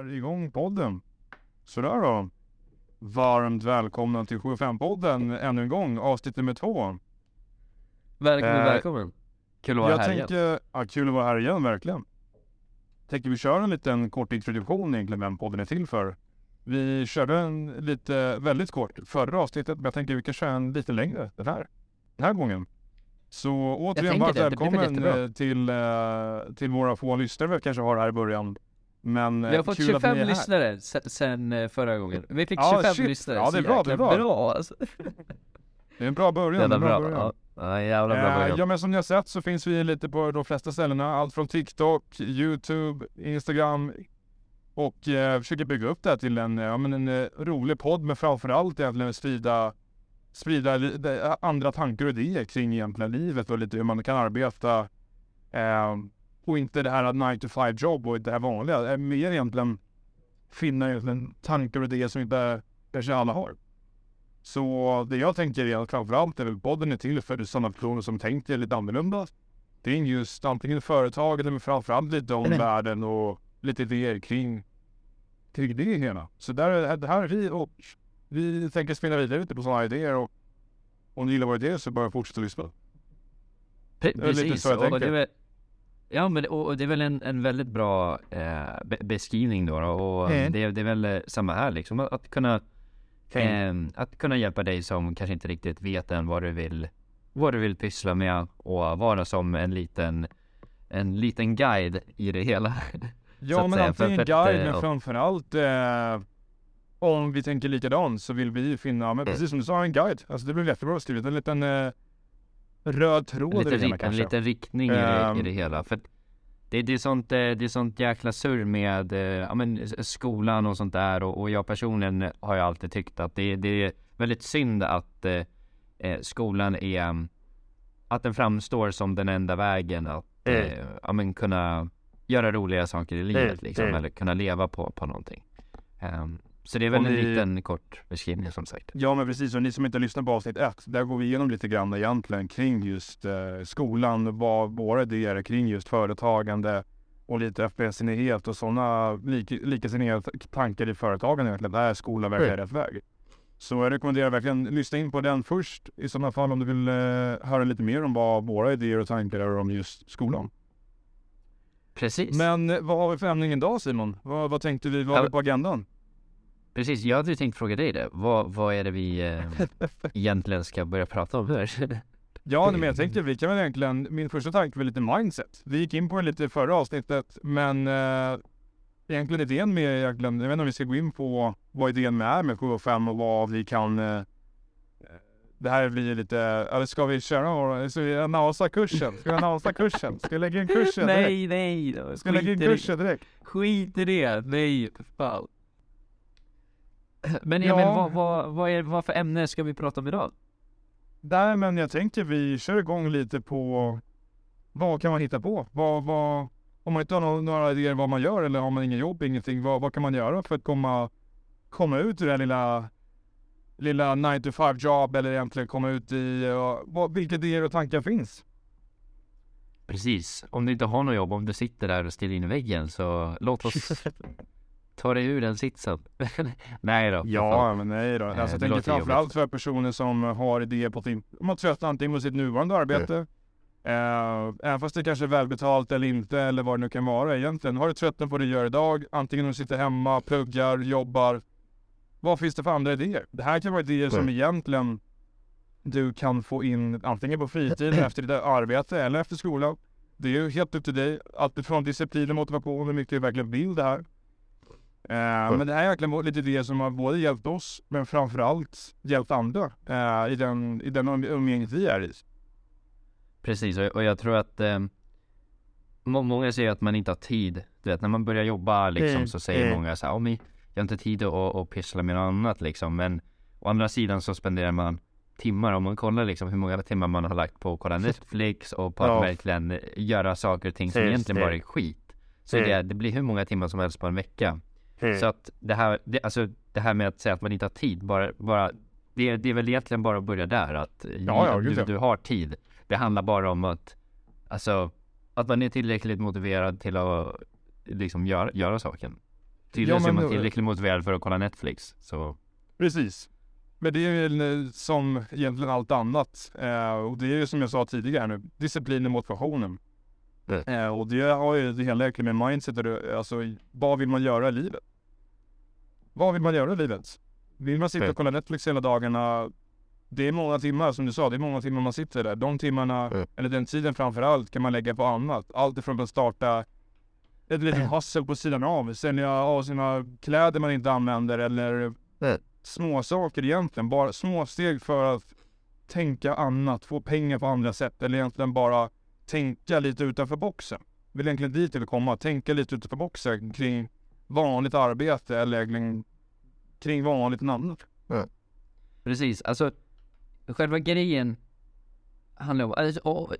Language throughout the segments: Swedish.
kör igång podden. Sådär då. Varmt välkomna till 75-podden ännu en gång, avsnitt nummer två. Välkommen, Eh, välkommen. Kul att vara Jag här igen. tänker, ja, kul att vara här igen verkligen. Tänker vi köra en liten kort introduktion egentligen vem podden är till för. Vi körde en lite, väldigt kort förra avsnittet, men jag tänker vi kan köra en lite längre den här, den här gången. Så återigen varmt välkommen eh, till, eh, till våra få lyssnare vi kanske har här i början. Men Vi har eh, fått att ni 25 är här. lyssnare sen, eh, förra gången. Vi fick Ja, 25 shit. lyssnare. Ja, det är bra, det är bra. bra alltså. Det är en bra början. Jävla bra bra. början. Ja, ja, jävla bra Eh, början. ja men som ni har sett så finns vi lite på de flesta ställena. Allt från TikTok, YouTube, Instagram. Och eh, försöker bygga upp det här till en, ja, men en eh, rolig podd men framförallt egentligen sprida, sprida li- andra tankar och idéer kring egentligen livet och lite hur man kan arbeta. Eh, och inte det här 9 to 5 jobb och det här vanliga. Eh, mer egentligen finna egentligen tankar och idéer som inte kanske alla har. Så det jag tänker är att framförallt är väl podden är till för sådana personer som tänker lite annorlunda. Det är just antingen företag eller framförallt lite om Eller- världen och lite idéer kring, kring det hela. Så där, är- det här är vi och vi tänker spela vidare ute på sådana idéer och om ni gillar våra idéer så bara fortsätta lyssna. Pre- det är lite så jag det tänker. Ja men och, det är väl en, en väldigt bra eh, be- beskrivning då, och Mm. det, det är väl eh, samma här liksom att, att kunna eh, Att kunna hjälpa dig som kanske inte riktigt vet än vad du vill Vad du vill pyssla med och vara som en liten En liten guide i det hela Ja men säga, för- antingen för att, guide eh, men framförallt eh, om vi tänker likadant så vill vi finna, Mm. men precis som du sa, en guide. Alltså det blir jättebra skrivet. En liten eh, röd tråd en i det hela en liten riktning i, det, i Ehm. det hela. För det, det, är sånt, eh, det är sånt jäkla surr med eh, ja, men, skolan och sånt där och, och jag personligen har ju alltid tyckt att det, det är väldigt synd att eh, eh, skolan är mm, att den framstår som den enda vägen att eh, ja, men, kunna göra roliga saker i livet liksom, mm. eller kunna leva på, på någonting. Ehm, så det är väl Om en ni- liten kort beskrivning som sagt. Ja men precis, och ni som inte lyssnar på avsnitt ett, där går vi igenom lite grann egentligen kring just eh, skolan, vad våra idéer är kring just företagande och lite öppensinnighet och sådana lik, likasinnighet tankar i företagande egentligen. Där är skolan verkligen rätt väg. Så jag rekommenderar verkligen lyssna in på den först i sådana fall om du vill eh, höra lite mer om vad våra idéer och tankar är om just skolan. Precis. Men eh, vad har vi för ämning idag Simon? Vad, vad tänkte vi, vad har vi på agendan? Precis, jag hade ju tänkt fråga dig det. Vad, vad är det vi eh, egentligen ska börja prata om här? Ja, men jag tänkte vi kan väl egentligen, min första tanke var lite mindset. Vi gick in på det lite i förra avsnittet, men eh, egentligen idén med, egentligen, jag vet inte om vi ska gå in på vad idén med är med 7 och vad vi kan eh, det här blir lite, eller ska vi köra, ska vi annonsa kursen? Ska vi annonsa kursen? Ska vi lägga in kursen direkt? nej, nej. då. Ska vi lägga in Skit i det. kursen direkt? Skit i det. Nej, för fan. Men Ja. Emil, vad, vad, vad, är, vad för ämne ska vi prata om idag? Nej, men jag tänker vi kör igång lite på vad kan man hitta på? Vad, vad, om man inte har några, några idéer vad man gör eller har man ingen jobb, ingenting, vad, vad kan man göra för att komma, komma ut ur det här lilla, lilla 9 to 5 jobb eller egentligen komma ut i, uh, vad, vilka idéer och tankar finns? Precis, om du inte har något jobb, om du sitter där och stirrar in i väggen så låt oss ta dig ur den sitsen. nej då. Ja, men nej då. Alltså, jag tänker framförallt för personer som har idéer på de har trött antingen på sitt nuvarande arbete, eh, även fast det kanske är välbetalt eller inte, eller vad det nu kan vara egentligen. Har du tröttnat på det du gör idag, antingen om du sitter hemma, pluggar, jobbar. Vad finns det för andra idéer? Det här kan vara idéer som egentligen du kan få in antingen på fritiden efter ditt arbete eller efter skolan. Det är ju helt upp till dig. Allt ifrån disciplin och motivation, hur mycket du verkligen vill det här. Eh, men det är verkligen lite idéer som har både hjälpt oss, men framförallt hjälpt andra eh, i den, i den um- umgänget vi är i. Precis, och, jag tror att eh, må, många säger att man inte har tid. Du vet, när man börjar jobba liksom Mm, så säger mm. många så här, "Ja, men jag har inte tid att, att, pyssla med något annat liksom. Men å andra sidan så spenderar man timmar, om man kollar liksom hur många timmar man har lagt på att kolla Netflix och på att Ja. verkligen göra saker och ting som egentligen bara är skit. Så Mm. det, det blir hur många timmar som helst på en vecka. Så att det här, det, alltså det här med att säga att man inte har tid, bara, bara det, det är väl egentligen bara att börja där, att Ja, ja, du, du har tid. Det handlar bara om att, alltså, att man är tillräckligt motiverad till att liksom göra, göra saken. Tydligen Ja, är man tillräckligt motiverad för att kolla Netflix. Så Precis. Men det är väl eh, som egentligen allt annat. Eh, och det är ju som jag sa tidigare nu, disciplin och motivationen. Mm. Eh, och det har ju det hela egentligen med mindset, och det- alltså vad vill man göra i livet? Vad vill man göra i livet? Vill man sitta och kolla Netflix hela dagarna? Det är många timmar, som du sa, det är många timmar man sitter där. De timmarna, Mm. eller den tiden framför allt, kan man lägga på annat. Allt ifrån att starta ett litet hustle på sidan av, sälja av sina kläder man inte använder eller Mm. små saker egentligen. Bara små steg för att tänka annat, få pengar på andra sätt eller egentligen bara tänka lite utanför boxen. Vill egentligen dit jag vill komma, tänka lite utanför boxen kring vanligt arbete eller egentligen kring vanligt annat. precis, alltså själva grejen handlar om, alltså, och,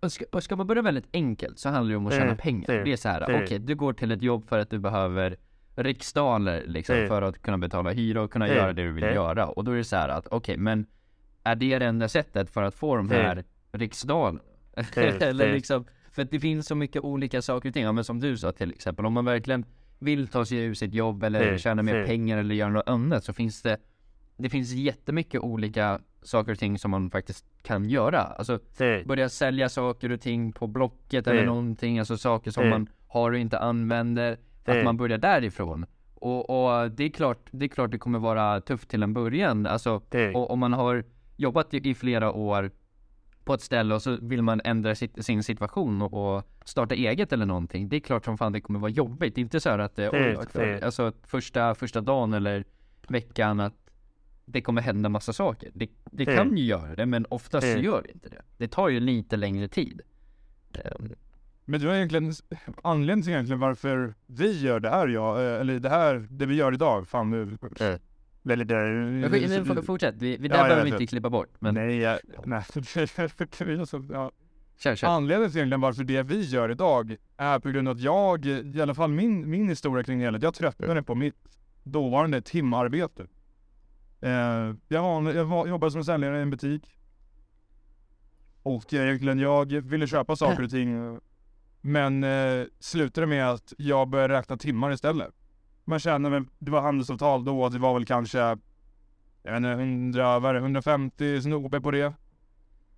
och ska, och ska man börja väldigt enkelt så handlar det om att tjäna Mm, pengar. det- Det är så här, okej det- du går till ett jobb för att du behöver riksdaler liksom för att kunna betala hyra och kunna göra det du vill göra. Och då är det så här att okej, men är det det enda sättet för att få de här riksdalerna? Eller liksom, för att det finns så mycket olika saker och ting. Ja, men som du sa till exempel, om man verkligen vill ta sig ur sitt jobb eller Det- tjäna mer det- pengar eller göra något annat så finns det det finns jättemycket olika saker och ting som man faktiskt kan göra. Alltså det, börja sälja saker och ting på Blocket eller någonting, alltså saker som man har och inte använder. Att man börjar därifrån. Och, och det är klart, det är klart det kommer vara tufft till en början. Alltså, och om man har jobbat i, i flera år på ett ställe och så vill man ändra sitt, sin situation och, och starta eget eller någonting. Det är klart som fan det kommer vara jobbigt. Det är inte så här att det, Det- oj, det- alltså första, första dagen eller veckan att det kommer hända massa saker. Det, det kan ju göra det, men oftast så Det- gör det inte det. Det tar ju lite längre tid. Ehm, Men det var egentligen anledningen till egentligen varför vi gör det här, ja, eh, eller det här, det vi gör idag. Fan nu. det. Väldigt men skit- Fortsätt, vi, vi, Ja, där jag behöver vi inte klippa bort. Men Nej, jag, nej. Ja. kör, kör. Anledningen till egentligen varför det vi gör idag är på grund av att jag, i alla fall min, min historia kring det hela, jag tröttnade på mitt dåvarande timarbete. Eh, jag, var, jag var, jobbade som säljare i en butik. Och egentligen jag ville köpa saker och ting. Men eh, slutade med att jag började räkna timmar istället. Man känner väl, det var handelsavtal då, det var väl kanske jag vet inte, 100, vad är det, 150 snubbe på det.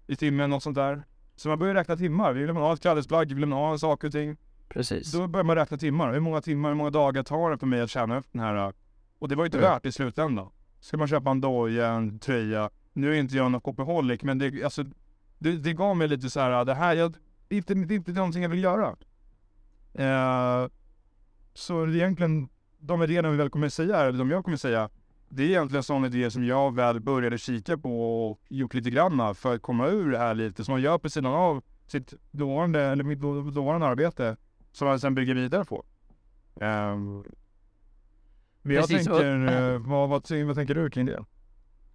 I timmen, något sånt där. Så man börjar räkna timmar. Vill man ha ett klädesplagg, vill man ha saker och ting. Precis. Då börjar man räkna timmar. Hur många timmar, hur många dagar tar det för mig att tjäna upp den här? Och det var ju inte Mm. värt i slutändan. Ska man köpa en doja, en tröja. Nu är inte jag någon copyholic, men det, alltså, det, det gav mig lite så här, det här, jag, det, är inte, det är inte någonting jag vill göra. Eh, så det är egentligen, de idéerna vi väl kommer säga, eller de jag kommer säga, det är egentligen sådana idéer som jag väl började kika på och gjort lite granna för att komma ur det här lite, som man gör på sidan av sitt dåvarande, eller mitt då- dåvarande arbete, som man sen bygger vidare på. Um, men jag Precis, och- tänker, eh, vad, vad, vad tänker du kring det?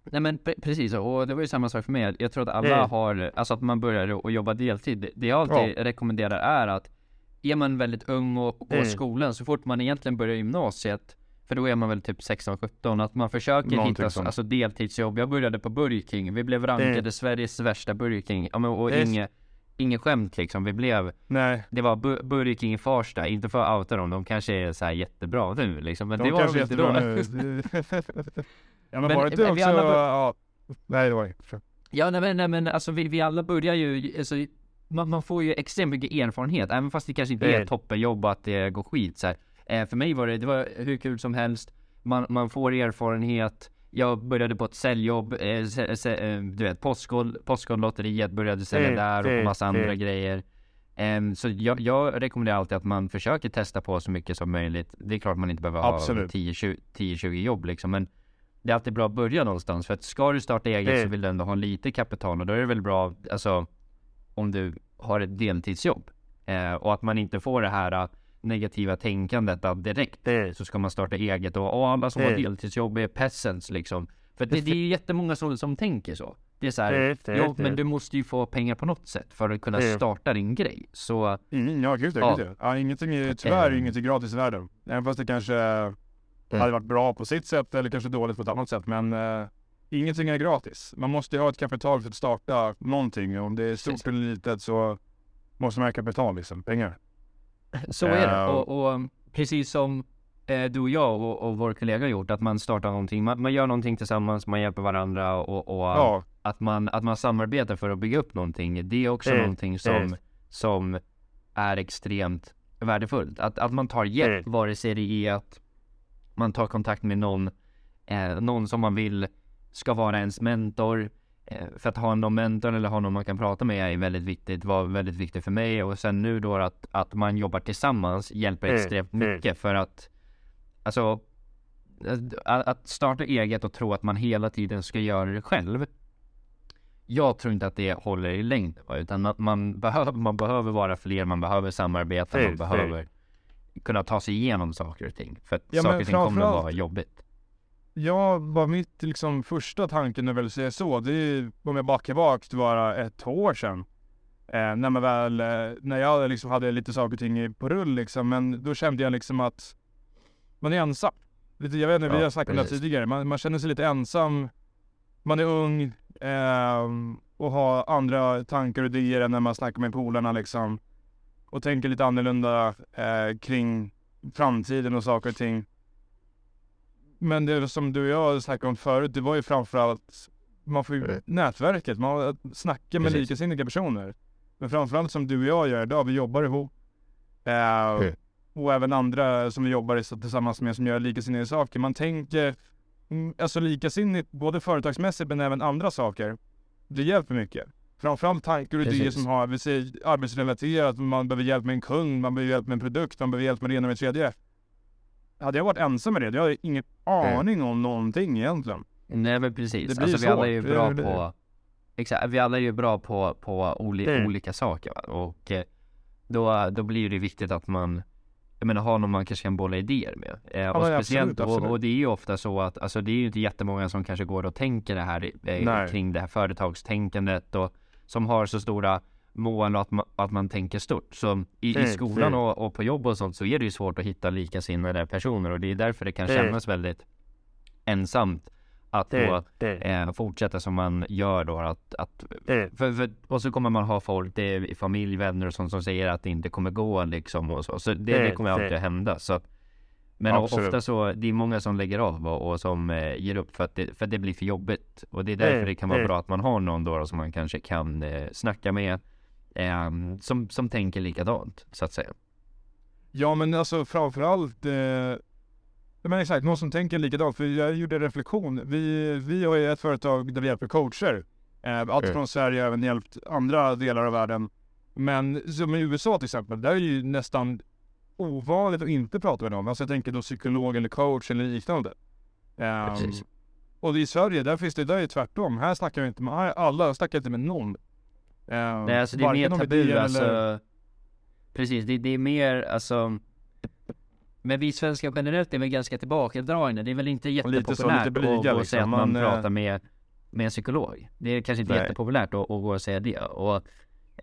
Nej men pre- precis, och det var ju samma sak för mig. Jag tror att alla Mm. har, alltså att man börjar att jobba deltid. Det- Det jag alltid rekommenderar är att är man väldigt ung och går Mm. skolan så fort man egentligen börjar gymnasiet för då är man väl typ 16-17 att man försöker Någonting hitta sånt. alltså deltidsjobb. Jag började på Burger King. Vi blev rankade Mm. Sveriges värsta Burger King. Ja, men, och Det inget, inget skämt liksom. Vi blev, Nej, det var Bu- Burger King i Farsta. Inte för att outa dem, de kanske är så här jättebra nu liksom. Men de det var de inte då. nu. ja men, Men, var det inte också, alla ja, nej det var inte. Ja nej men, nej, men alltså vi, vi alla börjar ju, alltså, man, man får ju extremt mycket erfarenhet, även fast det kanske inte är ett toppenjobb och att det går skit så här. Eh, För mig var det, det var hur kul som helst, man, man får erfarenhet, jag började på ett säljjobb, eh, se, se, eh, du vet Postkod, Postkodlotteriet började sälja Mm, där och mm, massa andra grejer. Em, så jag, jag rekommenderar alltid att man försöker testa på så mycket som möjligt. Det är klart man inte behöver ha Absolut. 10-20 10-20 jobb liksom, men det är alltid bra att börja någonstans för att ska du starta eget Det- så vill du ändå ha lite kapital och då är det väl bra, alltså om du har ett deltidsjobb eh, och att man inte får det här eh, negativa tänkandet att direkt Det, så ska man starta eget och, och alla som har Det- deltidsjobb är peasants liksom. För det, det är jättemånga som, som tänker så. Det är så här, det. men du måste ju få pengar på något sätt för att kunna starta din grej. Så Mm, ja, gud Ja. Gud, ja. Ingenting är, tyvärr är Eh. ingenting gratis i världen. Även fast det kanske hade varit bra på sitt sätt eller kanske dåligt på ett annat sätt. Men eh, ingenting är gratis. Man måste ju ha ett kapital för att starta någonting. Om det är stort Precis. eller litet så måste man ha kapital liksom, pengar. Så är det. Ja. Och, och precis som eh, du och jag och, och vår kollega gjort, att man startar någonting, man, man gör någonting tillsammans, man hjälper varandra och, och Ja, att, man, att man samarbetar för att bygga upp någonting. Det är också Mm, någonting som, mm. som är extremt värdefullt. Att, att man tar hjälp, Mm. vare sig det är att man tar kontakt med någon, eh, någon som man vill ska vara ens mentor. Eh, för att ha någon mentor eller ha någon man kan prata med är väldigt viktigt, var väldigt viktigt för mig. Och sen nu då att, att man jobbar tillsammans hjälper Mm, extremt mm. mycket för att Alltså att att starta eget och tro att man hela tiden ska göra det själv. Jag tror inte att det håller i längden, utan att man behöver, man behöver vara fler, man behöver samarbeta, man behöver kunna ta sig igenom saker och ting. För att Ja, saker och ting kommer att vara jobbigt. Ja, vad mitt liksom första tanken när jag väl säger så, det är om jag backar bak till bara ett år sedan. Eh, när man väl, eh, när jag liksom hade lite saker och ting i- på rull liksom, men då kände jag liksom att man är ensam. Lite, jag vet inte, vi Ja, har snackat om det precis. tidigare, man, man känner sig lite ensam. Man är ung ehm, och har andra tankar och idéer än när man snackar med polarna liksom. Och tänker lite annorlunda eh, kring framtiden och saker och ting. Men det som du och jag snackade om förut, det var ju framförallt man får ju Mm. nätverket, man snackar med Precis. likasinnade personer. Men framförallt som du och jag gör idag, vi jobbar ihop. Eh, Mm. Och även andra som vi jobbar tillsammans med som gör likasinnade saker. Man tänker mm, alltså likasinnigt både företagsmässigt men även andra saker. Det hjälper mycket. Framförallt tankar och idéer som har, vi säger arbetsrelaterat, man behöver hjälp med en kund, man behöver hjälp med en produkt, man behöver hjälp med det ena och det tredje. Hade jag varit ensam med det, jag hade ingen aning om någonting egentligen. Nej men precis, Det blir alltså vi alla är ju svårt, bra det på Exakt, vi alla är ju bra på, på oli, Mm. olika saker va? och eh, då, då blir det viktigt att man jag menar ha någon man kanske kan bolla idéer med. Eh, och men speciellt, absolut, absolut. Och, och det är ju ofta så att, alltså det är ju inte jättemånga som kanske går och tänker det här eh, kring det här företagstänkandet och som har så stora mål och att man, att man tänker stort. Så i, i skolan mm. och, och på jobb och sånt så är det ju svårt att hitta likasinnade personer och det är därför det kan Mm. kännas väldigt ensamt att då eh, fortsätta som man gör då. Att, att, för, för, och så kommer man ha folk, det är familj, vänner och sånt som säger att det inte kommer gå liksom och så. Så det, det kommer alltid att hända. Så, att- men Absolut. ofta så, det är många som lägger av och, och som eh, ger upp för att, det, för att det blir för jobbigt. Och det är därför Det- kan vara bra att man har någon då som man kanske kan eh, snacka med. Ehm, som, som tänker likadant så att säga. Ja men alltså framförallt eh, men exakt, någon som tänker likadant. För jag gjorde en reflektion. Vi, vi har ju ett företag där vi hjälper coacher. Eh, allt från Sverige även hjälpt andra delar av världen. Men som i USA till exempel, där är ju nästan ovanligt att inte prata med dem. Alltså jag tänker då psykolog eller coach eller liknande. Precis. och i Sverige, där finns det, där är det tvärtom. Här snackar vi inte med alla, jag snackar inte med någon. Ehm, Nej alltså det är mer tabu eller- alltså. Precis, det, det är mer alltså men vi svenskar generellt är väl ganska tillbakadragna. Det är väl inte lite så, jättepopulärt lite blyga, att liksom. säga att man, Man, eh, pratar med, med en psykolog. Det är kanske inte Nej. jättepopulärt att, att gå och säga det. Och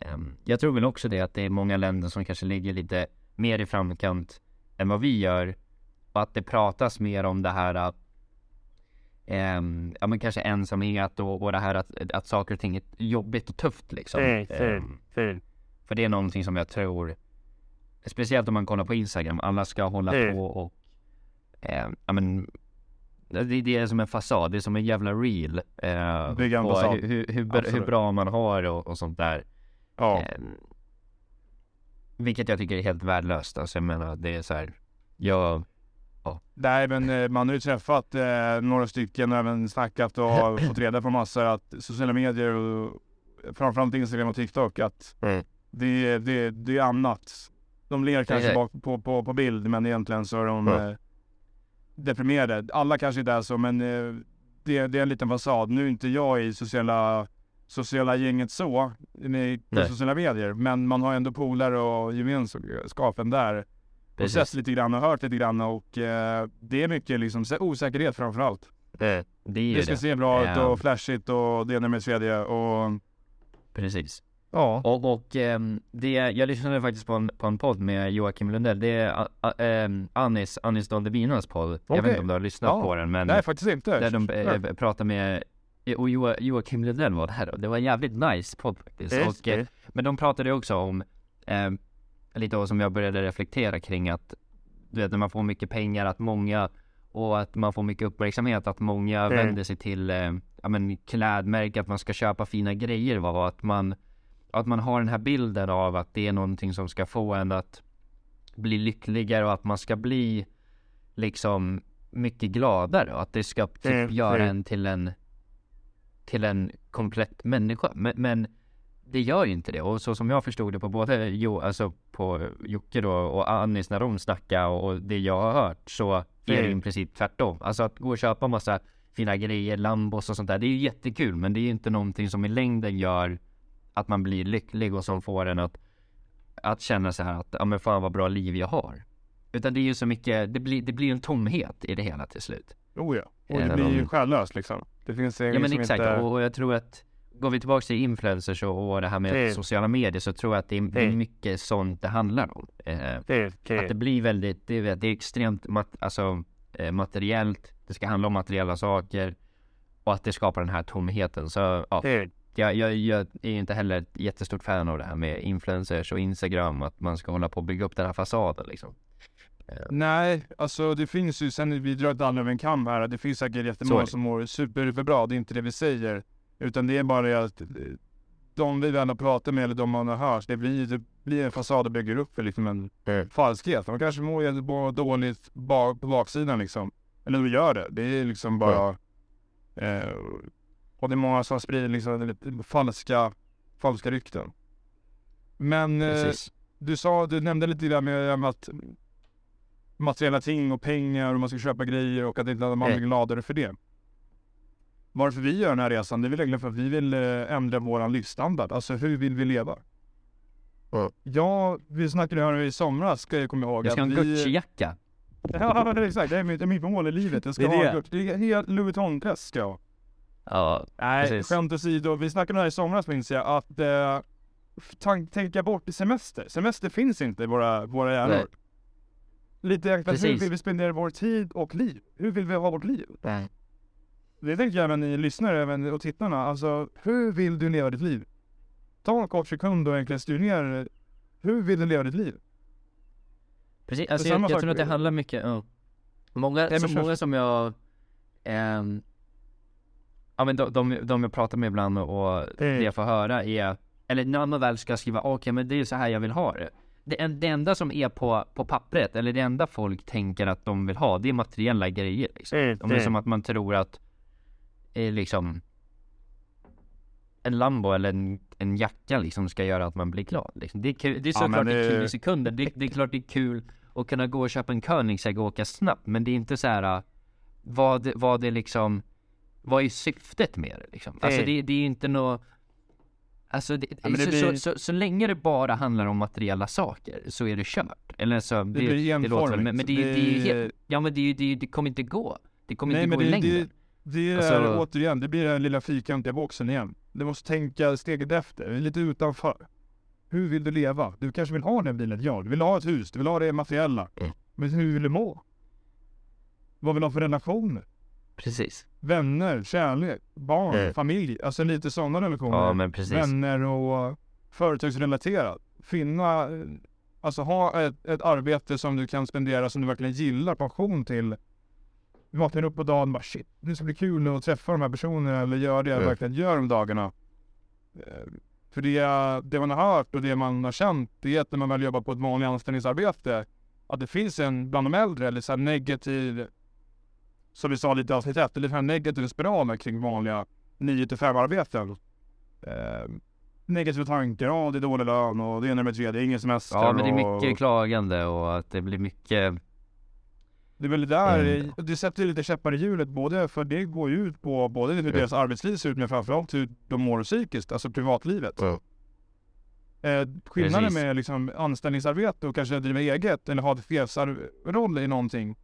ehm, jag tror väl också det att det är många länder som kanske ligger lite mer i framkant än vad vi gör. Och att det pratas mer om det här att ehm, ja men kanske ensamhet och, och det här att, att saker och ting är jobbigt och tufft liksom. Det, Ehm, det. för det är någonting som jag tror Speciellt om man kollar på Instagram, alla ska hålla Mm. på och eh, ja men det, det är som en fasad, det är som en jävla reel eh, Bygga en fasad. hur, hur, hur, bra man har och, och sånt där Ja. eh, Vilket jag tycker är helt värdelöst, alltså jag menar det är så här Jag, Nej men eh, man har ju träffat eh, några stycken och även snackat och har fått reda på massor att sociala medier och framförallt Instagram och TikTok att Mm. det, det, det är annat. De ler kanske bak på, på, på bild men egentligen så är de Ja. eh, deprimerade. Alla kanske inte är så men eh, det, det är en liten fasad. Nu är inte jag i sociala, sociala gänget så, med, på Nej. sociala medier men man har ändå polare och gemenskapen där och precis, sett lite grann och hört lite grann och eh, det är mycket liksom osäkerhet framförallt. Det. det är Det ska det, se bra ut och flashigt och det ena med det tredje och precis ja. Och, och ehm, det, jag lyssnade faktiskt på en, på en podd med Joakim Lundell, det är a, ehm, Anis, Anis Don Devinas podd Jag vet inte om du har lyssnat Ja. på den men Nej faktiskt inte. Där de eh, pratar med och Jo- Joakim Lundell var där och det var en jävligt nice podd faktiskt. Det, Och, eh, det. men de pratade också om eh, lite vad som jag började reflektera kring att du vet när man får mycket pengar att många och att man får mycket uppmärksamhet att många Mm. vänder sig till eh, ja, men klädmärke, att man ska köpa fina grejer va? och att man att man har den här bilden av att det är någonting som ska få en att bli lyckligare och att man ska bli liksom mycket gladare och att det ska typ Mm, göra mm. en till en till en komplett människa. Men, men det gör ju inte det och så som jag förstod det på både jo, alltså på Jocke då och Anis när de snackar och, och det jag har hört så är det Mm. i princip tvärtom. Alltså att gå och köpa massa fina grejer, Lambos och sånt där. Det är ju jättekul men det är ju inte någonting som i längden gör att man blir lycklig och som får en att att känna så här att ja men fan vad bra liv jag har. Utan det är ju så mycket, det blir, det blir en tomhet i det hela till slut. Oh ja. Och det blir ju själlöst liksom. Det finns Ja men exakt inte... och jag tror att Går vi tillbaka till influencers och, och det här med Mm. sociala medier så tror jag att det är, det mycket sånt det handlar om. Eh, Det, att det, det blir väldigt, det är, det är extremt mat, alltså, eh, materiellt, det ska handla om materiella saker och att det skapar den här tomheten. Så ja, det, jag, jag, jag är inte heller ett jättestort fan av det här med influencers och Instagram, att man ska hålla på och bygga upp den här fasaden liksom. Nej, alltså det finns ju, sen vi drar inte alla över en kam här, det finns säkert jättemånga det. som mår superbra, det är inte det vi säger. Utan det är bara att eh, de vi väl har pratat med eller de man har hört, det blir, det blir en fasad och bygger upp för liksom en Mm. falskhet. De kanske mår, jätte- mår dåligt bak, på baksidan liksom. Eller de gör det, det är liksom bara... Eh, och det är många som sprider liksom falska, falska rykten. Men eh, du sa, du nämnde lite det där med att materiella ting och pengar och man ska köpa grejer och att inte man blir Mm. gladare för det. Varför vi gör den här resan, det är väl egentligen för att vi vill eh, ändra våran livsstandard. Alltså hur vill vi leva? Mm. Ja, vi snackade här i somras ska jag komma ihåg. Jag ska ha en vi- Gucci-jacka. Ja exakt, det är mitt, det är mitt mål i livet. Jag ska Det är ha det. en Gucci. Det är helt Louis Vuitton-press ska jag. Ja, Nej, Precis. skämt åsido. Vi snackade här i somras minns jag att eh, tank, tänka bort semester. Semester finns inte i våra, våra hjärnor. Nej. Lite egentligen, hur vill vi spendera vår tid och liv? Hur vill vi ha vårt liv? Det tänker jag även ni lyssnare även och tittarna. Alltså, hur vill du leva ditt liv? Ta en kort sekund och egentligen ner. Hur vill du leva ditt liv? Precis, alltså jag, jag tror att det handlar mycket, ja. Många, kör. många som jag, ehm, ja men de, de, de jag pratar med ibland och det jag får höra är, eller när man väl ska skriva, okej men det är så här jag vill ha det. Det, det enda som är på, på pappret, eller det enda folk tänker att de vill ha, det är materiella grejer liksom. Om det är som att man tror att, eh, liksom, en Lambo eller en, en jacka liksom ska göra att man blir glad. Liksom. Det, är kul, det är Ja, men såklart det är det- kul i sekunder. Det, det är klart det är kul att kunna gå och köpa en Koenigsegg och åka snabbt. Men det är inte så här äh, vad, vad det liksom, vad är syftet med det liksom? Alltså det, det är ju inte något Alltså det, men det så, blir- så, så, så länge det bara handlar om materiella saker så är det kört. Eller så, det, Det blir det låter väl, men, men det, är det, är ju Det- helt, ja men det, är det, är det kommer inte gå. Det kommer Nej inte gå i det, längden. Det, är Alltså- återigen, det blir den lilla fyrkantiga boxen igen. Du måste tänka steget efter, lite utanför. Hur vill du leva? Du kanske vill ha den bilen, ja. Du vill ha ett hus, du vill ha det materiella. Mm. Men hur vill du må? Vad vill du ha för relationer? Precis. Vänner, kärlek, barn, Mm. familj. Alltså lite sådana relationer. Ja men precis. Vänner och företagsrelaterat. Finna, eh, alltså ha ett, ett arbete som du kan spendera som du verkligen gillar, passion till. Du vaknar upp på dagen och bara shit, det ska bli kul att träffa de här personerna eller göra det jag Mm. verkligen gör om dagarna. Eh, För det, det man har hört och det man har känt, det är att när man väl jobbar på ett vanligt anställningsarbete, att det finns en bland de äldre, eller så här negativ, som vi sa lite i avsnitt ett, lite här negativ spiral kring vanliga 9 till 5 arbeten. Eh, negativa tankar, ja det är dålig lön och det ena med det tredje, ingen semester. Ja men det är och, mycket klagande och att det blir mycket Det är väl där, Mm. det sätter lite käppar i hjulet både för det går ju ut på både hur deras arbetsliv ser ut men framförallt hur de mår psykiskt, alltså privatlivet. Ja. Eh, skillnaden Precis. med liksom anställningsarbete och kanske driva eget eller ha ett chefsroll i någonting.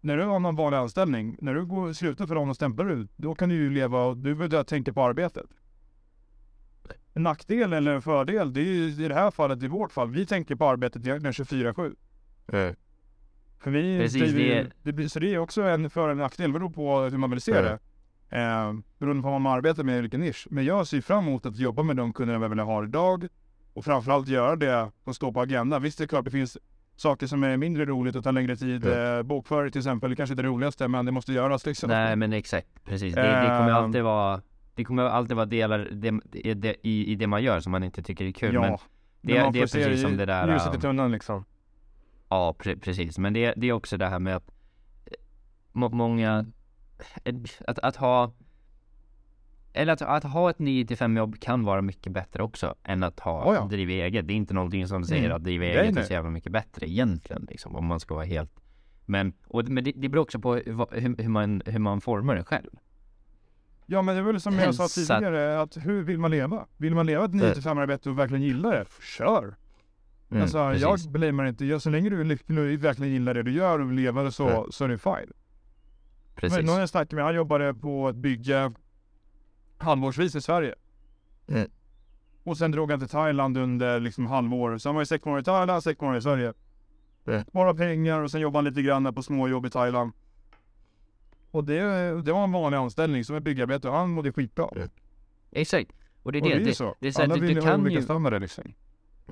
När du har någon vanlig anställning, när du går, slutar för någon och stämplar ut, då kan du ju leva och du behöver inte tänka på arbetet. En nackdel eller en fördel, det är ju i det här fallet, i vårt fall, vi tänker på arbetet egentligen 24-7. Mm. För vi Precis, det det, är- det så det är också en för och en nackdel, beror på hur man vill se det. Eh, beroende på vad man arbetar med i vilken nisch. Men jag ser fram emot att jobba med de kunderna jag vill ha idag. Och framförallt göra det som står på agendan. Visst, det är klart det finns saker som är mindre roligt och tar längre tid. Ja. Eh, bokföring till exempel, kanske är det roligaste men det måste göras liksom. Nej men exakt, precis. Det, det kommer Ehm. alltid vara Det kommer alltid vara delar i, det, i, det man gör som man inte tycker är kul. ja. Men Men det, man det är precis som det där Ljuset i ähm, tunneln liksom. Ja pre, precis, men det, det är också det här med att eh, må, Många att, att ha Eller att, att ha ett 9-5 jobb kan vara mycket bättre också än att ha Oh ja. driva eget. Det är inte någonting som säger Mm. att driva Nej, eget är nej. så jävla mycket bättre egentligen liksom, om man ska vara helt Men, och, men det, det beror också på hur, hur, man, hur man formar det själv. Ja men det är väl som jag sa tidigare, att hur vill man leva? Vill man leva ett 9-5 arbete och verkligen gillar det? Kör! Mm, alltså precis. jag blamear inte, jag, så länge du är lycklig och verkligen gillar det du gör och vill leva det så, Ja. så är det fine. Precis. Men någon jag snackade med, han jobbade på ett bygge halvårsvis i Sverige. Mm. Och sen drog han till Thailand under liksom halvår. Så han var ju sex månader i Thailand, sex månader i Sverige. Mm. Pengar och sen jobbade han lite grann på småjobb i Thailand. Och det, det var en vanlig anställning som en byggarbetare han mådde skitbra. Mm. Exakt. Och det är Och det. det är det, så. det är så Alla du, vill du ha olika ju, standarder liksom.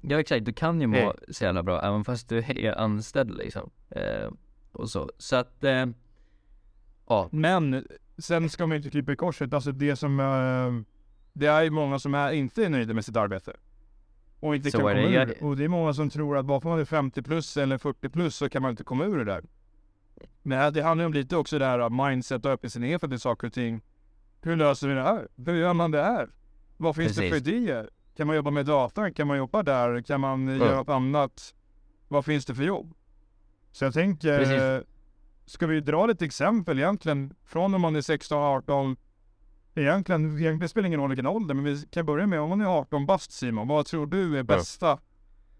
Ja exakt, du kan ju må Mm. så jävla bra även fast du är anställd liksom. Eh, och så. Så att, eh, ja. Men sen ska man inte klippa i korset. Alltså det som... eh, det är ju många som är inte är nöjda med sitt arbete. Och inte Så kan är det. komma Jag- ur. Och det är många som tror att bara för man är 50 plus eller 40 plus så kan man inte komma ur det där. Men det handlar ju om lite också det här att mindset och öppensinnighet till saker och ting. Hur löser vi det här? Hur gör man det här? Vad finns det för Precis. idéer? Kan man jobba med datorn? Kan man jobba där? Kan man Ja. göra något annat? Vad finns det för jobb? Så jag tänker, Precis. eh, ska vi dra lite exempel egentligen från när man är 16, 18? Egentligen, egentligen spelar det ingen roll vilken ålder, men vi kan börja med om man är 18 bast Simon, vad tror du är bästa?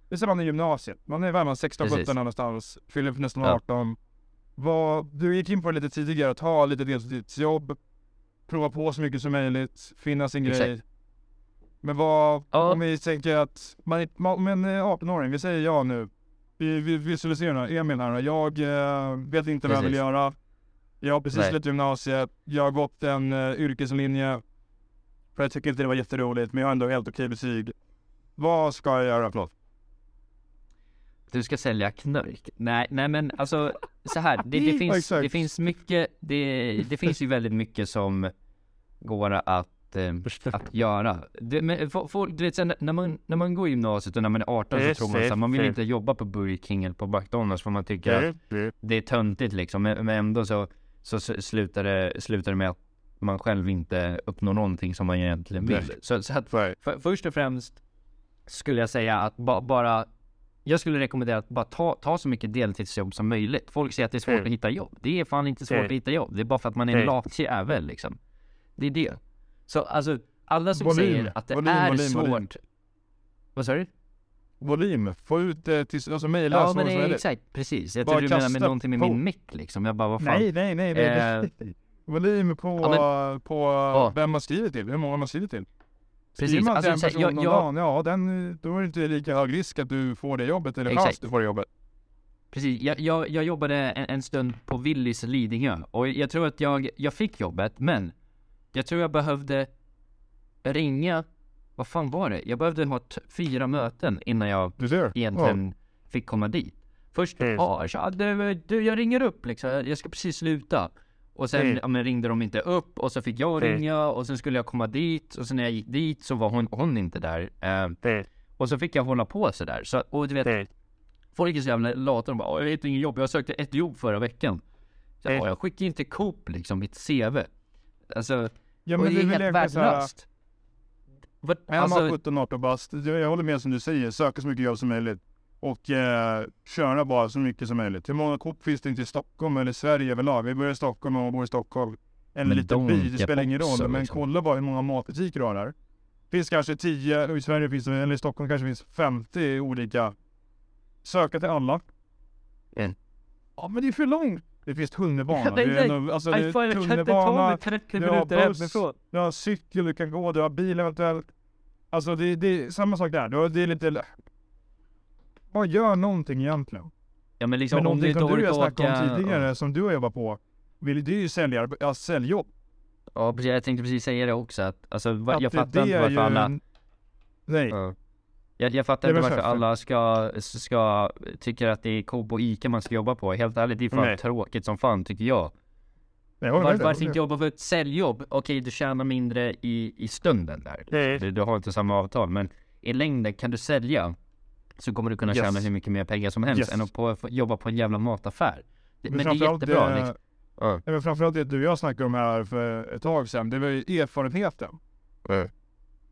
Vi säger man är gymnasiet, man är väl man 16, Precis. 17 någonstans, fyller nästan Ja. 18. Vad, du gick in på det lite tidigare, ta lite deltidsjobb, prova på så mycket som möjligt, finna sin Exakt. grej. Men vad, Ja. om vi tänker att man, man, om en eh, 18-åring, vi säger ja nu. Vi, vi visualiserar Emil här. Jag eh, vet inte vad jag vill Precis. göra. Jag har precis Nej. slutat gymnasiet. Jag har gått en uh, yrkeslinje. För jag tycker inte det var jätteroligt, men jag har ändå helt okej betyg. Vad ska jag göra? Förlåt. Du ska sälja knark? Nej, nej men alltså så här, det, det, finns, det finns mycket, det, det finns ju väldigt mycket som går att, eh, att göra. Det, men, fo- folk, du vet, sen, när, man, när man går i gymnasiet och när man är 18 så tror man att man vill inte jobba på Burger King eller på McDonalds för man tycker att det är töntigt liksom. Men, men ändå så, så slutar, det, slutar det med att man själv inte uppnår någonting som man egentligen vill. Så, så att för, först och främst skulle jag säga att ba, bara jag skulle rekommendera att bara ta, ta så mycket deltidsjobb som möjligt. Folk säger att det är svårt Mm. att hitta jobb. Det är fan inte svårt Mm. att hitta jobb. Det är bara för att man är en Mm. lat jävel liksom. Det är det. Så alltså, alla som Volym. säger att det Volym, är volym, svårt. Vad sa du? Volym. Få ut det till, alltså mejla Ja så men som det exakt, precis. Jag Bara trodde du menade med någonting med på. min mick liksom. Jag bara, vad fan. Nej, nej, nej. nej. Eh, Volym på, Ja, på Ja. vem man skriver till, hur många man skriver till. Precis, Skriver man till alltså, en person jag- om jag- dagen, ja den, då är det inte lika hög risk att du får det jobbet eller chans du får det jobbet. Precis, jag, jag, jag jobbade en, en stund på Willys Lidingö och jag tror att jag, jag fick jobbet men jag tror jag behövde ringa, vad fan var det? Jag behövde ha fyra möten innan jag egentligen fick komma dit. Först, Mm. ja, jag sa, du, du, jag ringer upp liksom, jag ska precis sluta. Och sen Mm. ja, men ringde de inte upp och så fick jag Mm. ringa och sen skulle jag komma dit och sen när jag gick dit så var hon, hon inte där. Eh, Mm. och så fick jag hålla på sådär. Så, och du vet, Mm. Folk är så jävla lata, de bara "Åh, jag hittar ingen jobb, jag sökte ett jobb förra veckan. Så, Mm. "Åh, jag skickade inte Coop liksom, mitt CV. Alltså, Ja och men det det är helt värdelöst. Vad, är man alltså, 17, 18 bast, jag jag håller med som du säger, söka så mycket jobb som möjligt. Och eh, köra bara så mycket som möjligt. Hur många Coop finns det inte i Stockholm eller Sverige överlag? Vi börjar i Stockholm och bor i Stockholm. En Men liten by, det spelar ingen roll. också, Men liksom. kolla bara hur många matbutiker du har där. finns kanske 10, och i Sverige finns det, eller i Stockholm kanske finns 50 olika. Söka till alla. Mm. Ja men det är för långt. Det finns tunnelbana. Nej, det är ändå, alltså, det Nej, är fan, jag kan inte ta tunnelbana. mig 30 du har minuter buss. hemifrån. Du har cykel du kan gå, du har bil eventuellt. Alltså det, det är samma sak där. Du har, det är lite... Bara gör någonting egentligen. Ja men liksom Men om du någonting inte som du orkar har snackat om åka... tidigare, som du har jobbat på. Vill, det är ju säljar, ja, säljjobb. Ja precis, jag tänkte precis säga det också att, alltså Att jag det- fattar det inte är varför ju alla... en- Nej. Ja. Jag, jag fattar inte varför alla ska, ska, tycker att det är Coop och Ica man ska jobba på. Helt ärligt, det är fan Nej. tråkigt som fan tycker jag. Var, varför inte jobba för ett säljjobb? Okej, du tjänar mindre i, i stunden där. Nej. Du, du har inte samma avtal, men i längden kan du sälja så kommer du kunna Yes. tjäna hur mycket mer pengar som helst Yes. än att på, jobba på en jävla mataffär. Det, men, det är jättebra. det- liksom. Ja, men framförallt det du och jag snackade om här för ett tag sedan, det var ju erfarenheten. Mm.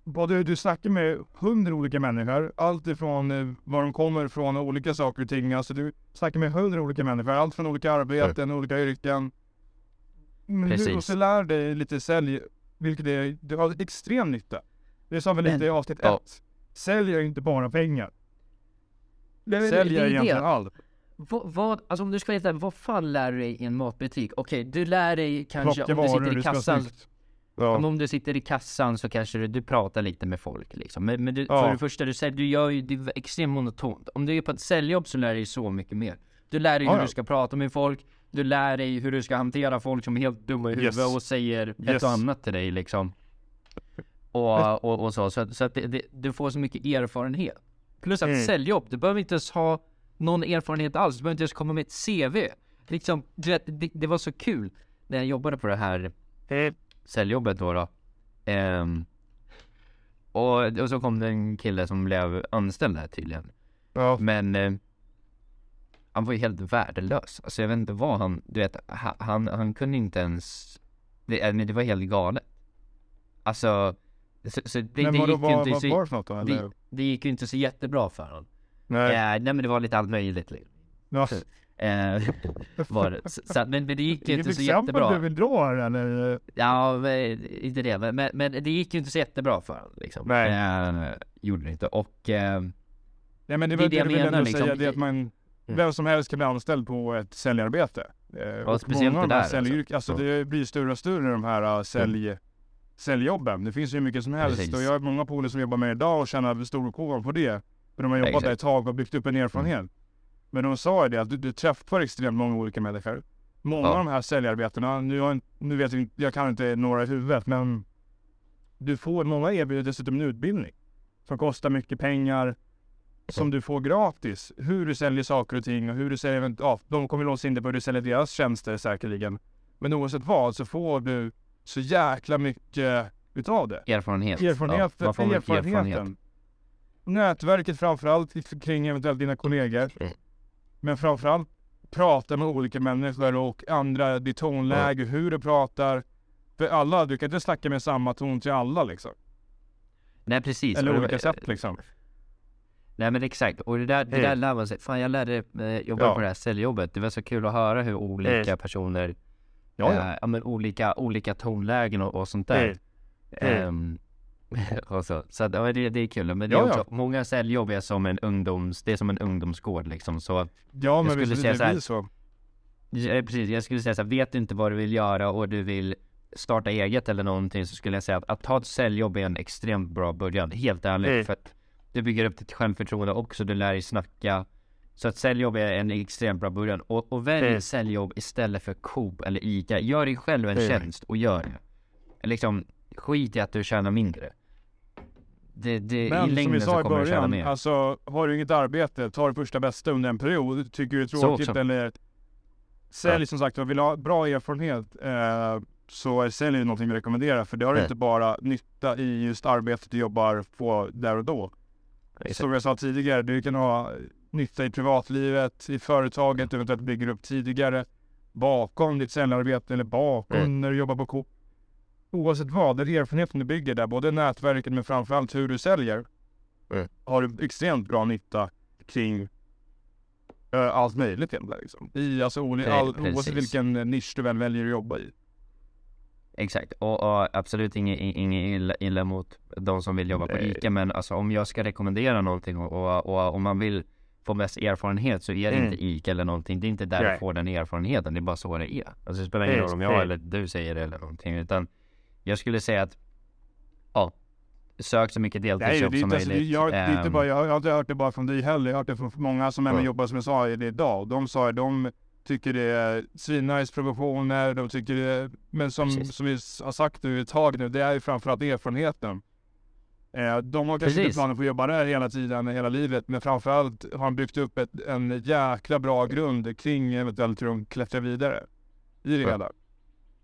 Både du snackar med hundra olika människor, allt ifrån eh, var de kommer ifrån och olika saker och ting. Alltså du snackar med hundra olika människor, allt från olika arbeten, olika yrken. Men du, Precis. och så lär dig lite sälj, vilket är, det har extrem nytta. Det sa vi lite Men- i avsnitt ja. ett. Sälj är inte bara pengar. Det, det, Sälj är egentligen allt. Vad, vad, alltså om du ska veta, vad fan lär du dig i en matbutik? Okej, du lär dig kanske Plocka om du sitter i kassan. snyggt. Om, Ja. om du sitter i kassan så kanske du, du pratar lite med folk liksom. Men, men du, Ja. för det första, du, säger, du gör ju det är extremt monotont. Om du är på ett säljjobb så lär du dig så mycket mer. Du lär dig Ja, hur du ska prata med folk. Du lär dig hur du ska hantera folk som är helt dumma i huvudet Yes. och säger ett Yes. och annat till dig liksom. Och, och, och så, så, att- så att det, det, du får så mycket erfarenhet. Plus att Mm. säljjobb, du behöver inte ens ha någon erfarenhet alls. Du behöver inte ens komma med ett CV. Liksom, det, det var så kul när jag jobbade på det här. Säljjobbet då. då. Ehm, och, och så kom det en kille som blev anställd här tydligen. Ja. Men eh, han var ju helt värdelös. Alltså jag vet inte vad han, du vet, ha- han, han kunde inte ens, det, äh, men det var helt galet. Alltså, så, så det, Men det vadå, gick ju vad, inte vad så, var det för något då? Eller? det, det gick ju inte så jättebra för honom. Nej. nej. nej men det var lite allt möjligt. liksom. Ja. Eh, var. Så, men, men det gick ju inte så exempel jättebra. du vill dra här eller? Ja, men, inte det. Men, men, men det gick ju inte så jättebra för honom liksom. Nej. Eh, gjorde det inte. Och eh, Ja men det, Det är det det jag menar, liksom. säga, det är att man, vem som helst kan bli anställd på ett säljarbete. Eh, och speciellt många det där, alltså. säljyrk- alltså, Ja. det blir större och större de här uh, sälj, säljjobben. Det finns ju hur mycket som helst Precis. och jag har många polare som jobbar med det idag och tjänar stor kår på det. För de har jobbat Exakt. där ett tag och byggt upp en erfarenhet. Men de sa ju det att du, du träffar extremt många olika människor. Många Ja. av de här säljarbetena, nu, jag, nu vet jag jag kan inte några i huvudet men du får, många erbjuder dessutom en utbildning som kostar mycket pengar som du får gratis. Hur du säljer saker och ting och hur du säljer, ja, de kommer låsa in dig på hur du säljer deras tjänster säkerligen. Men oavsett vad så får du så jäkla mycket utav det. erfarenhet. Erfarenhet, Ja, man får mycket erfarenheten. erfarenhet. Nätverket framförallt kring eventuellt dina kollegor. Men framförallt prata med olika människor och andra, ditt tonläge, hur du pratar. För alla, du kan inte snacka med samma ton till alla liksom. Nej precis. Eller olika sätt liksom. Nej men exakt, och det där, det där lär man sig. Fan jag lärde eh, jobba Ja. på det här säljjobbet. Det var så kul att höra hur olika personer, Ja, ja. ja men olika, olika tonlägen och, och sånt där. Mm. Mm. Ehm, och så så att, ja, det, det är kul. Men det Ja, är ja. också, många säljjobb är som en ungdoms, det är som en ungdomsgård liksom. Så Ja, men skulle visst, säga det blir så. Ja, precis, jag skulle säga så här, vet du inte vad du vill göra och du vill starta eget eller någonting så skulle jag säga att, att ta ett säljjobb är en extremt bra början, helt ärligt. Mm. För att du bygger upp ditt självförtroende också, du lär dig snacka. Så att säljjobb är en extremt bra början. Och, och välj Mm. säljjobb istället för Coop eller ICA. Gör dig själv en Mm. tjänst och gör det. Liksom, skit i att du tjänar mindre. Det, det, I Men som vi längden sa i början, alltså har du inget arbete, ta det första bästa under en period. Tycker du det är tråkigt eller sälj Ja. som sagt vill du ha bra erfarenhet eh, så är sälj någonting vi rekommenderar för det har Nej. inte bara nytta i just arbetet du jobbar på där och då. Exakt. Som jag sa tidigare, du kan ha nytta i privatlivet, i företaget, eventuellt bygger upp tidigare, bakom ditt säljarbete eller bakom Mm. när du jobbar på Coop. Oavsett vad, den erfarenheten du bygger där, både nätverket men framförallt hur du säljer, Mm. har du extremt bra nytta kring eh, allt möjligt egentligen. Liksom. I, alltså, Pre- all, oavsett vilken nisch du väl väljer att jobba i. Exakt, och, och absolut inget, inget illa, illa mot de som vill jobba på Nej. ICA men alltså om jag ska rekommendera någonting och, och, och om man vill få mest erfarenhet så är det Mm. inte ICA eller någonting. Det är inte där Nej. du får den erfarenheten, det är bara så det är. Alltså det spelar ingen roll om jag eller du säger det eller någonting utan jag skulle säga att ja, sök så mycket deltidsjobb som inte, alltså, möjligt. jag, det är inte Ehm, bara, jag har inte hört det bara från dig heller. Jag har hört det från många som även Ja. jobbar som jag sa det idag. De sa att de tycker det är svinnice provisioner. De tycker det, men som, Precis. som vi har sagt nu ett tag nu, det är ju framförallt erfarenheten. Eh, de har kanske inte Precis. planer på att jobba där hela tiden, hela livet, men framförallt har han byggt upp ett, en jäkla bra grund kring eventuellt hur de klättrar vidare i det Ja. hela.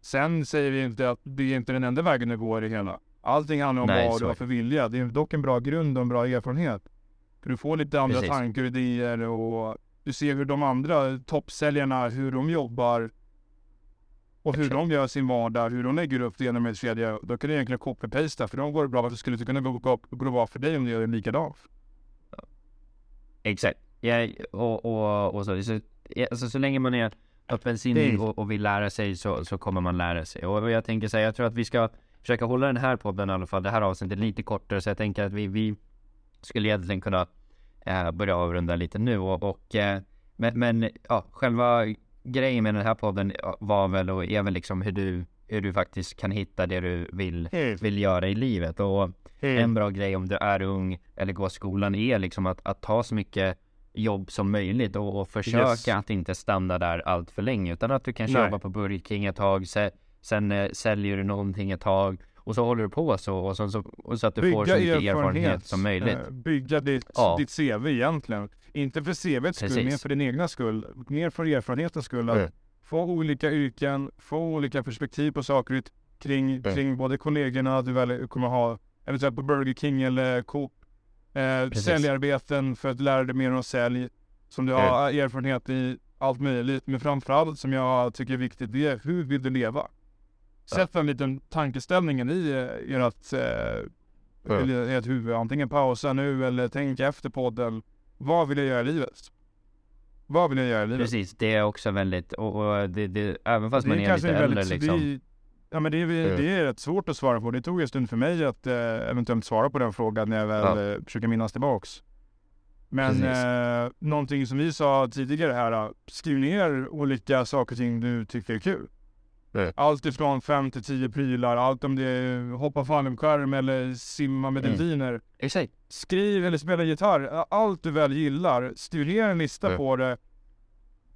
Sen säger vi inte att det är inte den enda vägen att gå i hela. Allting handlar om Nej, vad du är har för vilja. Det är dock en bra grund och en bra erfarenhet. För du får lite andra Precis. tankar och idéer och du ser hur de andra toppsäljarna, hur de jobbar och hur Exakt. de gör sin vardag, hur de lägger upp det ena med det tredje. Då kan du egentligen copy-pasta för de går det bra. Varför skulle det kunna gå, gå, gå bra för dig om du gör likadant? Exakt. Ja, och, och, och så, så, alltså, så länge man är öppensinnig Mm. och, och vill lära sig så, så kommer man lära sig. Och, och jag tänker säga, jag tror att vi ska försöka hålla den här podden i alla fall, det här avsnittet lite kortare. Så jag tänker att vi, vi skulle egentligen kunna eh, börja avrunda lite nu. Och, och, eh, men, men ja, själva grejen med den här podden var väl och är väl liksom hur du, hur du faktiskt kan hitta det du vill, vill göra i livet. Och en bra grej om du är ung eller går skolan är liksom att, att ta så mycket jobb som möjligt och, och försöka Yes. att inte stanna där allt för länge utan att du kanske jobbar på Burger King ett tag, se, sen eh, säljer du någonting ett tag och så håller du på så och så, och så att du får så mycket erfarenhet som möjligt. eh, Bygga ditt, Ja. ditt CV egentligen. Inte för CVets skull, mer för din egna skull. Mer för erfarenhetens skull. Att Mm. få olika yrken, få olika perspektiv på saker kring, Mm. kring både kollegorna du väl kommer ha, eventuellt på Burger King eller Coop. Eh, säljarbeten för att lära dig mer om sälj. Som du har erfarenhet i allt möjligt. Men framförallt som jag tycker är viktigt, det är hur vill du leva? Sätt en liten tankeställningen i eh, ert, eh, ert huvud. Antingen pausa nu eller tänk efter podden. Vad vill jag göra i livet? Vad vill jag göra i livet? Precis, det är också väldigt, och, och det, det, även fast Det man är lite äldre väldigt- liksom. Det, ja men det är, Mm. det är rätt svårt att svara på. Det tog en stund för mig att eh, eventuellt svara på den frågan när jag väl Ja. eh, försöker minnas tillbaks. Men eh, någonting som vi sa tidigare här, eh, skriv ner olika saker och ting du tycker är kul. Mm. Allt ifrån fem till tio prylar, allt om det är hoppa fallskärm eller simma med Mm. delfiner. Exakt. Skriv eller spela gitarr, allt du väl gillar, skriv ner en lista Mm. på det.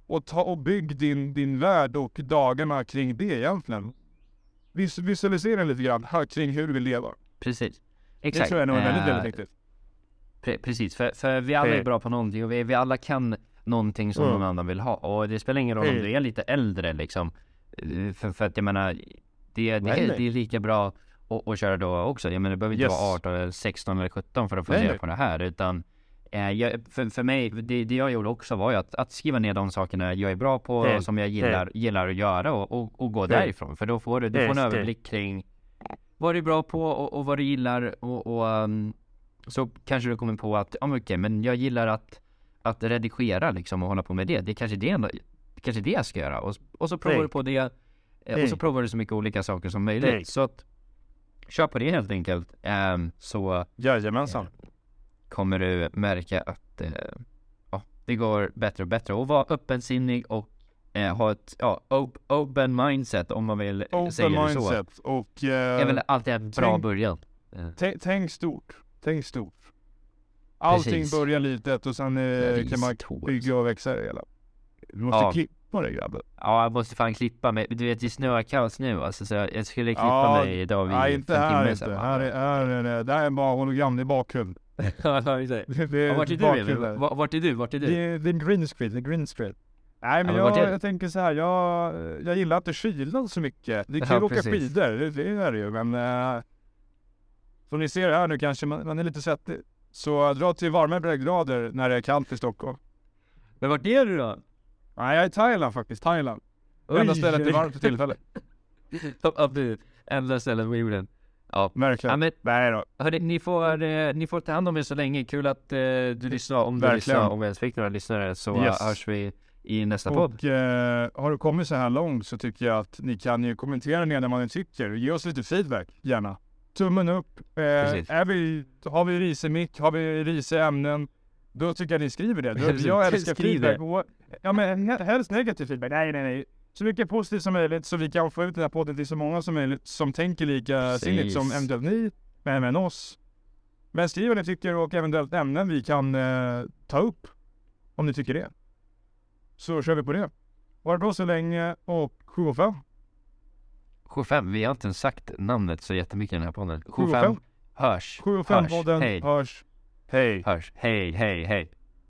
Och, ta, och bygg din, din värld och dagarna kring det egentligen. Vis, visualisera lite grann här kring hur du vill leva. Precis. Det Exakt. tror jag nog är väldigt, Eh, väldigt viktigt. Pre- precis, för, för vi alla är bra på någonting och vi, vi alla kan någonting som Mm. någon annan vill ha. Och det spelar ingen roll om du är lite äldre liksom. Eh, För, för att jag menar, det, det, är, det är lika bra att, att köra då också. Jag menar, du behöver inte Yes. vara 18, eller 16 eller 17 för att fundera på det här. Utan eh, jag, för, för mig, det, det jag gjorde också var ju att, att skriva ner de sakerna jag är bra på och som jag gillar, gillar att göra och, och, och gå Hej. därifrån. För då får du, du får en överblick kring vad du är bra på och, och vad du gillar och, och um, så kanske du kommer på att, ja men okej, men jag gillar att, att redigera liksom och hålla på med det. Det är kanske det, det, kanske det jag ska göra. Och, och så provar du på det. eh, Och så provar du så mycket olika saker som möjligt. Så att, kör på det helt enkelt. Ehm, så Jajamensan. Kommer du märka att eh, ja, det går bättre och bättre. Och vara öppensinnig och eh, ha ett ja, op- open mindset om man vill Open säga det så. mindset och Det är väl eh, alltid en bra tänk- början. Eh, tänk, stort. Tänk stort. Allting Precis. börjar litet och sen eh, kan man bygga och växa det hela. Du måste Ja. klippa det grabben. Ja, jag måste fan klippa mig. Du vet, det snöar kaos nu alltså, så jag jag skulle klippa Ja, mig idag vid Nej inte här inte. Här är, här är det här är bara hologram, det är bakgrund. Ja, exakt. Det, det Ja, vart är du Emil? Vart är du? Vart är Det du? är, det är green screen, det är green screen. Nej men Ja, men jag, det? jag tänker så här, jag, jag gillar inte kylan så mycket. Det är kul att åka skidor, det, det är det ju men eh, Som ni ser här nu kanske man, man är lite svettig. Så dra till varmare breddgrader när det är kallt i Stockholm. Men vart är du då? Nej jag är i Thailand faktiskt, Thailand. Enda stället det är varmt för tillfället. Absolut. Enda stället på jorden. Ja. Verkligen. ja men, Nej då. hörni, ni får, eh, ni får ta hand om er så länge. Kul att eh, du lyssnar. Om du Verkligen. lyssnar, om vi ens fick några lyssnare så Yes. hörs vi i nästa podd. Och eh, har du kommit så här långt så tycker jag att ni kan ju kommentera ner vad ni tycker. Ge oss lite feedback, gärna. Tummen upp. Eh, är vi, har vi risig mick, har vi risiga ämnen, då tycker jag ni skriver det. Då, jag älskar feedback. Och, ja men he- helst negativ feedback. Nej, nej, nej. Så mycket positivt som möjligt så vi kan få ut den här podden till så många som möjligt som tänker lika sinnigt som eventuellt ni, men även oss. Men skriv vad ni tycker och eventuellt ämnen vi kan eh, ta upp. Om ni tycker det. Så kör vi på det. Ha det bra så länge och 7 och 5. 75, vi har inte ens sagt namnet så jättemycket i den här podden. 7 och 5. 75 Hörs. 7 och 5 Hörs. podden Hej. hörs. Hej. Hörs. Hej, hej, hej.